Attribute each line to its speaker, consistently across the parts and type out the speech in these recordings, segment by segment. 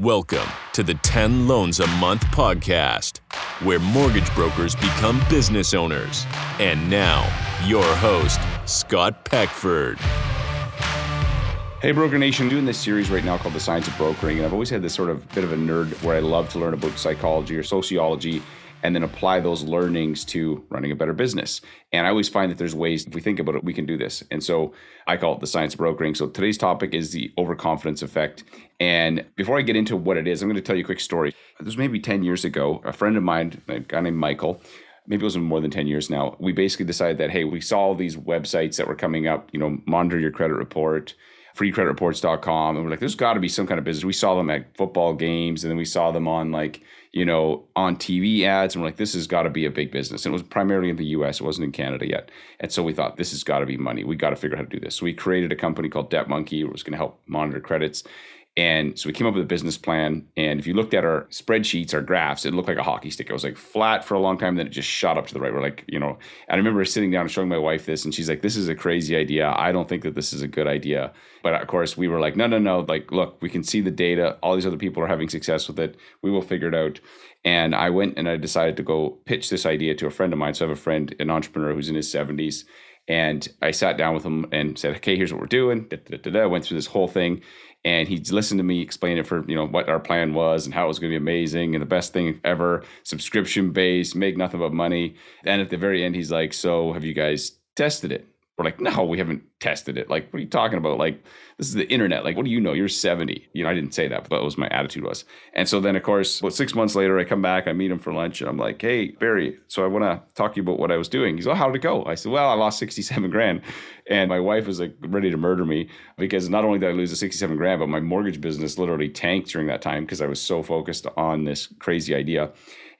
Speaker 1: Welcome to the 10 Loans a Month podcast, where mortgage brokers become business owners. And now, your host, Scott Peckford.
Speaker 2: Hey, Broker Nation, doing this series right now called The Science of Brokering. And I've always had this sort of bit of a nerd where I love to learn about psychology or sociology and then apply those learnings to running a better business. And I always find that there's ways, if we think about it, we can do this. And so I call it the science of brokering. So today's topic is the overconfidence effect. And before I get into what it is, I'm going to tell you a quick story. This was maybe 10 years ago. A friend of mine, a guy named Michael, maybe it was more than 10 years now, we basically decided that, hey, we saw all these websites that were coming up, you know, monitor your credit report, freecreditreports.com. And we're like, there's got to be some kind of business. We saw them at football games and then we saw them on like, you know, on TV ads. And we're like, this has got to be a big business. And it was primarily in the US, it wasn't in Canada yet. And so we thought, this has got to be money. We got to figure out how to do this. So we created a company called Debt Monkey, which was going to help monitor credits. And so we came up with a business plan. And if you looked at our spreadsheets, our graphs, it looked like a hockey stick. It was like flat for a long time, then it just shot up to the right. We're like, you know, and I remember sitting down and showing my wife this, and she's like, this is a crazy idea. I don't think that this is a good idea. But of course, we were like, no, no, no. Like, look, we can see the data. All these other people are having success with it. We will figure it out. And I went and I decided to go pitch this idea to a friend of mine. So I have a friend, an entrepreneur who's in his 70s. And I sat down with him and said, okay, here's what we're doing. Da, da, da, went through this whole thing and he listened to me explain it for you know what our plan was and how it was going to be amazing and the best thing ever subscription based make nothing but money. And at the very end he's like so have you guys tested it we're like no we haven't tested it. Like what are you talking about? Like this is the internet. Like what do you know? You're 70 you know i didn't say that but that was my attitude was. And so then of course about six months later i come back i meet him for lunch and i'm like hey barry so i want to talk to you about what i was doing. He's like oh, how did it go? I said well i lost 67 grand. And my wife was like ready to murder me because not only did i lose the 67 grand but my mortgage business literally tanked during that time because i was so focused on this crazy idea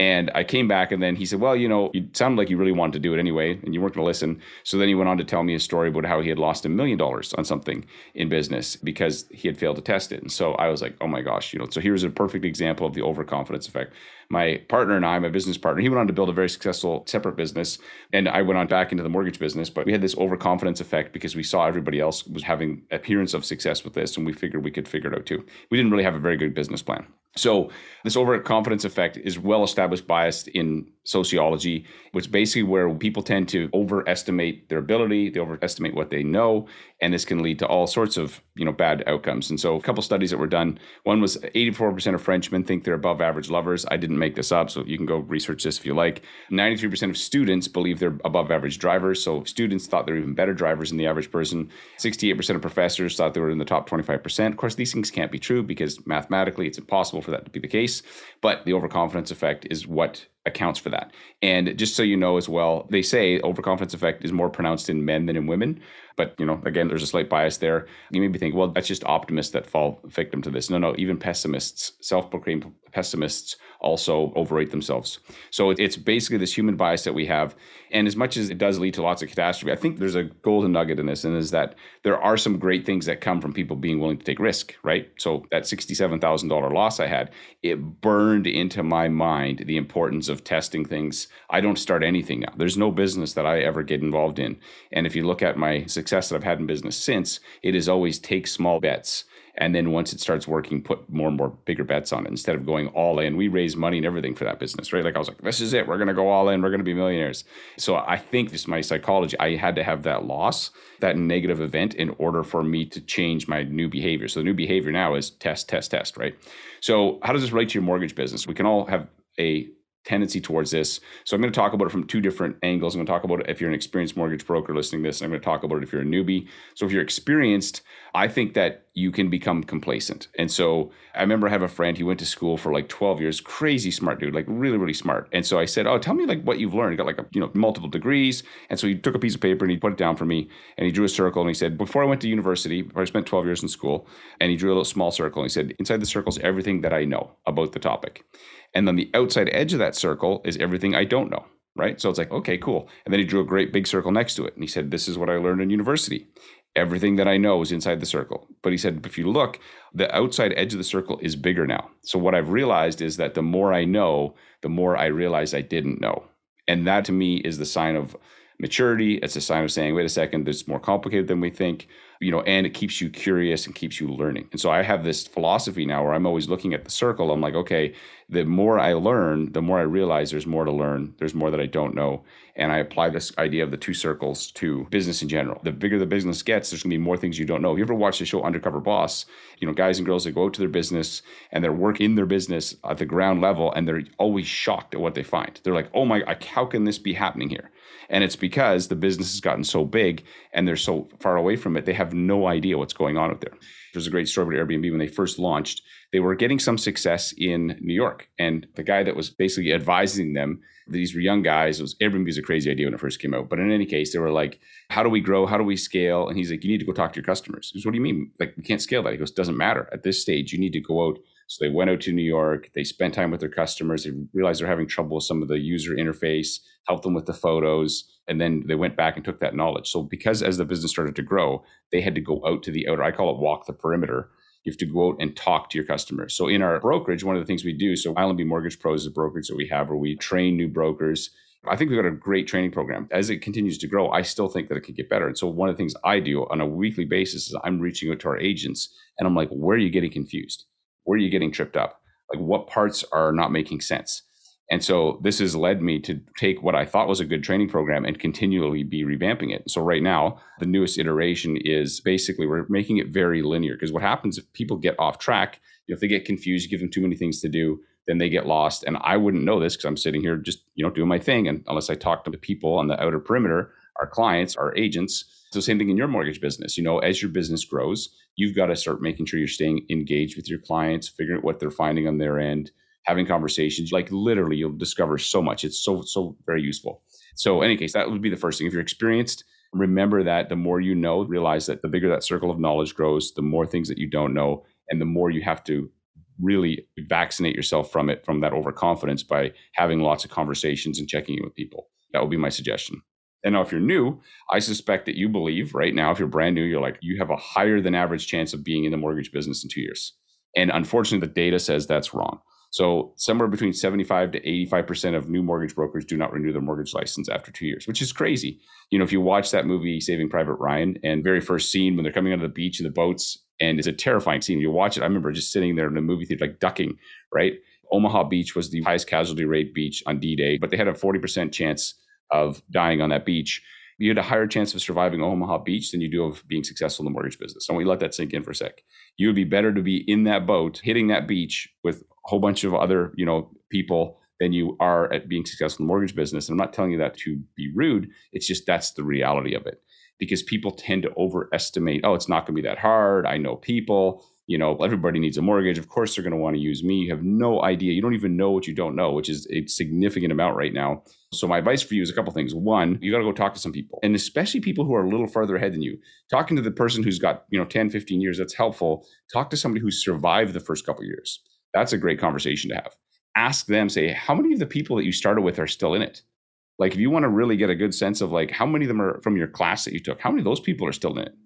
Speaker 2: and I came back, and then he said, Well, you know, you sounded like you really wanted to do it anyway, and you weren't going to listen. So then he went on to tell me a story about how he had lost a million dollars on something in business because he had failed to test it. And so I was like, Oh my gosh, you know, so here's a perfect example of the overconfidence effect. My partner and I, my business partner, he went on to build a very successful separate business. And I went on back into the mortgage business, but we had this overconfidence effect because we saw everybody else was having appearance of success with this, and we figured we could figure it out too. We didn't really have a very good business plan. So, this overconfidence effect is well established bias in sociology, which basically where people tend to overestimate their ability, they overestimate what they know, and this can lead to all sorts of you know bad outcomes. And so, a couple studies that were done. One was 84% of Frenchmen think they're above average lovers. I didn't make this up, so you can go research this if you like. 93% of students believe they're above average drivers. So students thought they're even better drivers than the average person. 68% of professors thought they were in the top 25%. Of course, these things can't be true because mathematically it's impossible for that to be the case. But the overconfidence effect is what accounts for that. And just so you know as well, they say overconfidence effect is more pronounced in men than in women. But you know, again, there's a slight bias there. You maybe think, well, that's just optimists that fall victim to this. No, no, even pessimists, self-proclaimed pessimists, also overrate themselves. So it's basically this human bias that we have. And as much as it does lead to lots of catastrophe, I think there's a golden nugget in this, and is that there are some great things that come from people being willing to take risk, right? So that $67,000 loss I had, it burned into my mind the importance of testing things. I don't start anything now. There's no business that I ever get involved in. And if you look at my success that I've had in business since, it is always take small bets. And then once it starts working put more and more bigger bets on it instead of going all in. We raise money and everything for that business right? Like i was like this is it. We're going to go all in. We're going to be millionaires. So i think this is my psychology. I had to have that loss that negative event in order for me to change my new behavior. So the new behavior now is test test test right? So how does this relate to your mortgage business? We can all have a tendency towards this. So I'm going to talk about it from two different angles. I'm going to talk about it if you're an experienced mortgage broker listening to this. I'm going to talk about it if you're a newbie. So if you're experienced, I think that you can become complacent. And so I remember I have a friend, he went to school for like 12 years, crazy smart dude, like really, really smart. And so I said, Oh, tell me like what you've learned. He got like, a, you know, multiple degrees. And so he took a piece of paper and he put it down for me and he drew a circle and he said, Before I went to university, I spent 12 years in school, and he drew a little small circle. And he said, Inside the circle is everything that I know about the topic. And then the outside edge of that circle is everything I don't know, right? So it's like, okay, cool. And then he drew a great big circle next to it. And he said, This is what I learned in university. Everything that I know is inside the circle. But he said, if you look, the outside edge of the circle is bigger now. So what I've realized is that the more I know, the more I realize I didn't know. And that to me is the sign of maturity. It's a sign of saying, wait a second, this is more complicated than we think, you know, and it keeps you curious and keeps you learning. And so I have this philosophy now where I'm always looking at the circle. I'm like, okay, the more I learn, the more I realize there's more to learn. There's more that I don't know. And I apply this idea of the two circles to business in general. The bigger the business gets, there's gonna be more things you don't know. If you ever watch the show Undercover Boss, you know, guys and girls that go out to their business and they're working in their business at the ground level and they're always shocked at what they find. They're like, oh my, how can this be happening here? And it's because the business has gotten so big and they're so far away from it, they have no idea what's going on out there. There's a great story about Airbnb when they first launched. They were getting some success in New York. And the guy that was basically advising them, these were young guys, it was Airbnb was a crazy idea when it first came out. But in any case, they were like, How do we grow? How do we scale? And he's like, You need to go talk to your customers. He goes, What do you mean? Like, we can't scale that. He goes, Doesn't matter. At this stage, you need to go out so they went out to New York. They spent time with their customers. They realized they're having trouble with some of the user interface, helped them with the photos, and then they went back and took that knowledge. So because as the business started to grow, they had to go out to the outer. I call it walk the perimeter. You have to go out and talk to your customers. So in our brokerage, one of the things we do, so ILMB Mortgage Pros is a brokerage that we have where we train new brokers. I think we've got a great training program. As it continues to grow, I still think that it could get better. And so one of the things I do on a weekly basis is I'm reaching out to our agents and I'm like, where are you getting confused? Where are you getting tripped up? Like what parts are not making sense? And so this has led me to take what I thought was a good training program and continually be revamping it. So right now, the newest iteration is basically we're making it very linear because what happens if people get off track, if they get confused, give them too many things to do, then they get lost. And I wouldn't know this because I'm sitting here just, you know, doing my thing. And unless I talk to the people on the outer perimeter, our clients, our agents, so same thing in your mortgage business. You know, as your business grows, you've got to start making sure you're staying engaged with your clients, figuring out what they're finding on their end, having conversations. Like literally, you'll discover so much. It's so so very useful. So, in any case, that would be the first thing. If you're experienced, remember that the more you know, realize that the bigger that circle of knowledge grows, the more things that you don't know, and the more you have to really vaccinate yourself from it, from that overconfidence by having lots of conversations and checking in with people. That would be my suggestion. And now, if you're new, I suspect that you believe right now, if you're brand new, you're like, you have a higher than average chance of being in the mortgage business in two years. And unfortunately, the data says that's wrong. So, somewhere between 75 to 85% of new mortgage brokers do not renew their mortgage license after two years, which is crazy. You know, if you watch that movie, Saving Private Ryan, and very first scene when they're coming out of the beach in the boats, and it's a terrifying scene. You watch it. I remember just sitting there in the movie theater, like ducking, right? Omaha Beach was the highest casualty rate beach on D Day, but they had a 40% chance of dying on that beach, you had a higher chance of surviving Omaha Beach than you do of being successful in the mortgage business. So we let that sink in for a sec. You would be better to be in that boat, hitting that beach with a whole bunch of other, you know, people than you are at being successful in the mortgage business. And I'm not telling you that to be rude. It's just that's the reality of it. Because people tend to overestimate, oh, it's not going to be that hard. I know people you know, everybody needs a mortgage. Of course, they're going to want to use me. You have no idea. You don't even know what you don't know, which is a significant amount right now. So, my advice for you is a couple things. One, you got to go talk to some people, and especially people who are a little farther ahead than you. Talking to the person who's got, you know, 10, 15 years, that's helpful. Talk to somebody who's survived the first couple years. That's a great conversation to have. Ask them, say, how many of the people that you started with are still in it? Like, if you want to really get a good sense of like how many of them are from your class that you took, how many of those people are still in it?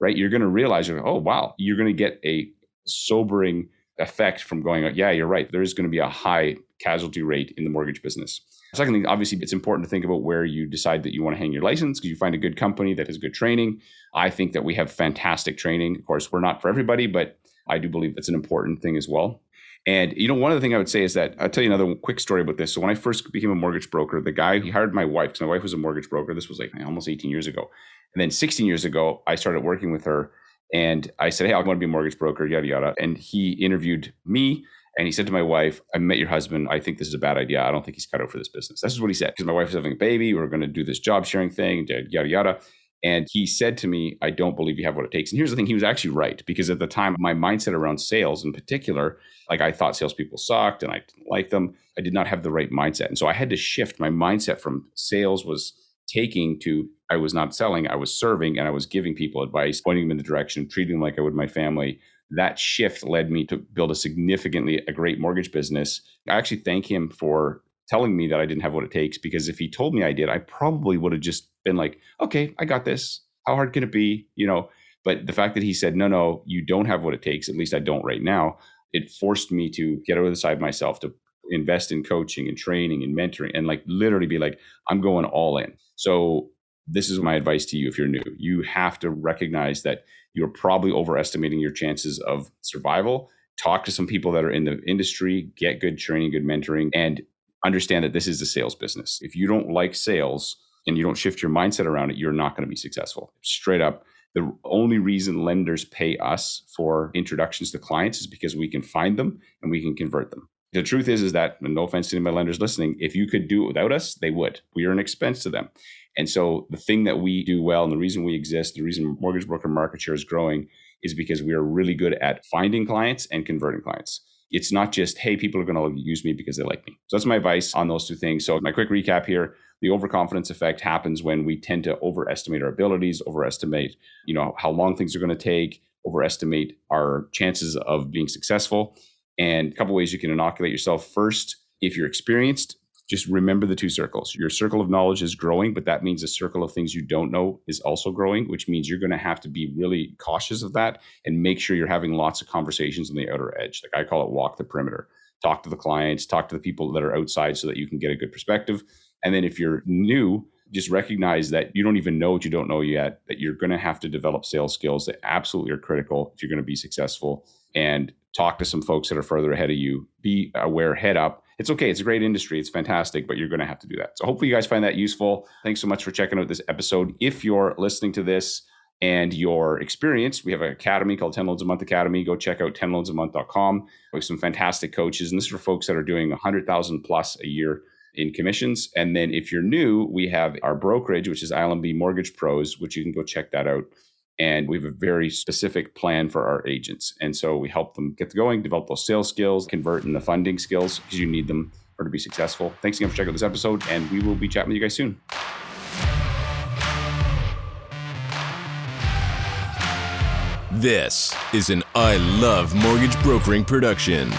Speaker 2: Right? You're going to realize, oh, wow, you're going to get a sobering effect from going, oh, yeah, you're right. There is going to be a high casualty rate in the mortgage business. Secondly, obviously, it's important to think about where you decide that you want to hang your license because you find a good company that has good training. I think that we have fantastic training. Of course, we're not for everybody, but I do believe that's an important thing as well. And you know, one of the things I would say is that I'll tell you another quick story about this. So when I first became a mortgage broker, the guy he hired my wife because my wife was a mortgage broker. This was like almost 18 years ago, and then 16 years ago, I started working with her and I said, Hey, I want to be a mortgage broker, yada, yada. And he interviewed me and he said to my wife, I met your husband. I think this is a bad idea. I don't think he's cut out for this business. That's just what he said. Because my wife was having a baby. We are going to do this job sharing thing, yada, yada. And he said to me, I don't believe you have what it takes. And here's the thing, he was actually right. Because at the time, my mindset around sales in particular, like I thought salespeople sucked and I didn't like them. I did not have the right mindset. And so I had to shift my mindset from sales was taking to I was not selling, I was serving and I was giving people advice, pointing them in the direction, treating them like I would my family. That shift led me to build a significantly a great mortgage business. I actually thank him for telling me that I didn't have what it takes because if he told me I did, I probably would have just been like, okay, I got this. How hard can it be? You know, but the fact that he said, no, no, you don't have what it takes, at least I don't right now, it forced me to get over the side myself to invest in coaching and training and mentoring and like literally be like, I'm going all in. So this is my advice to you if you're new. You have to recognize that you're probably overestimating your chances of survival. Talk to some people that are in the industry, get good training, good mentoring, and understand that this is a sales business. If you don't like sales and you don't shift your mindset around it, you're not going to be successful. Straight up, the only reason lenders pay us for introductions to clients is because we can find them and we can convert them. The truth is, is that no offense to any of my lenders listening, if you could do it without us, they would. We are an expense to them. And so the thing that we do well and the reason we exist, the reason mortgage broker market share is growing is because we are really good at finding clients and converting clients. It's not just, hey, people are going to use me because they like me. So that's my advice on those two things. So my quick recap here, the overconfidence effect happens when we tend to overestimate our abilities, overestimate, you know, how long things are going to take, overestimate our chances of being successful. And a couple ways you can inoculate yourself. First, if you're experienced, just remember the two circles. Your circle of knowledge is growing, but that means the circle of things you don't know is also growing, which means you're going to have to be really cautious of that and make sure you're having lots of conversations on the outer edge. Like I call it walk the perimeter. Talk to the clients, talk to the people that are outside so that you can get a good perspective. And then if you're new, just recognize that you don't even know what you don't know yet, that you're going to have to develop sales skills that absolutely are critical if you're going to be successful. And talk to some folks that are further ahead of you. Be aware, head up, it's okay. It's a great industry. It's fantastic, but you're going to have to do that. So hopefully you guys find that useful. Thanks so much for checking out this episode. If you're listening to this and you're experienced, we have an academy called 10 Loans a Month Academy. Go check out 10loansamonth.com. We have some fantastic coaches. And this is for folks that are doing 100,000 plus a year in commissions. And then if you're new, we have our brokerage, which is ILMB Mortgage Pros, which you can go check that out. And we have a very specific plan for our agents. And so we help them get going, develop those sales skills, convert in the funding skills because you need them for to be successful. Thanks again for checking out this episode, and we will be chatting with you guys soon.
Speaker 1: This is an I Love Mortgage Brokering production.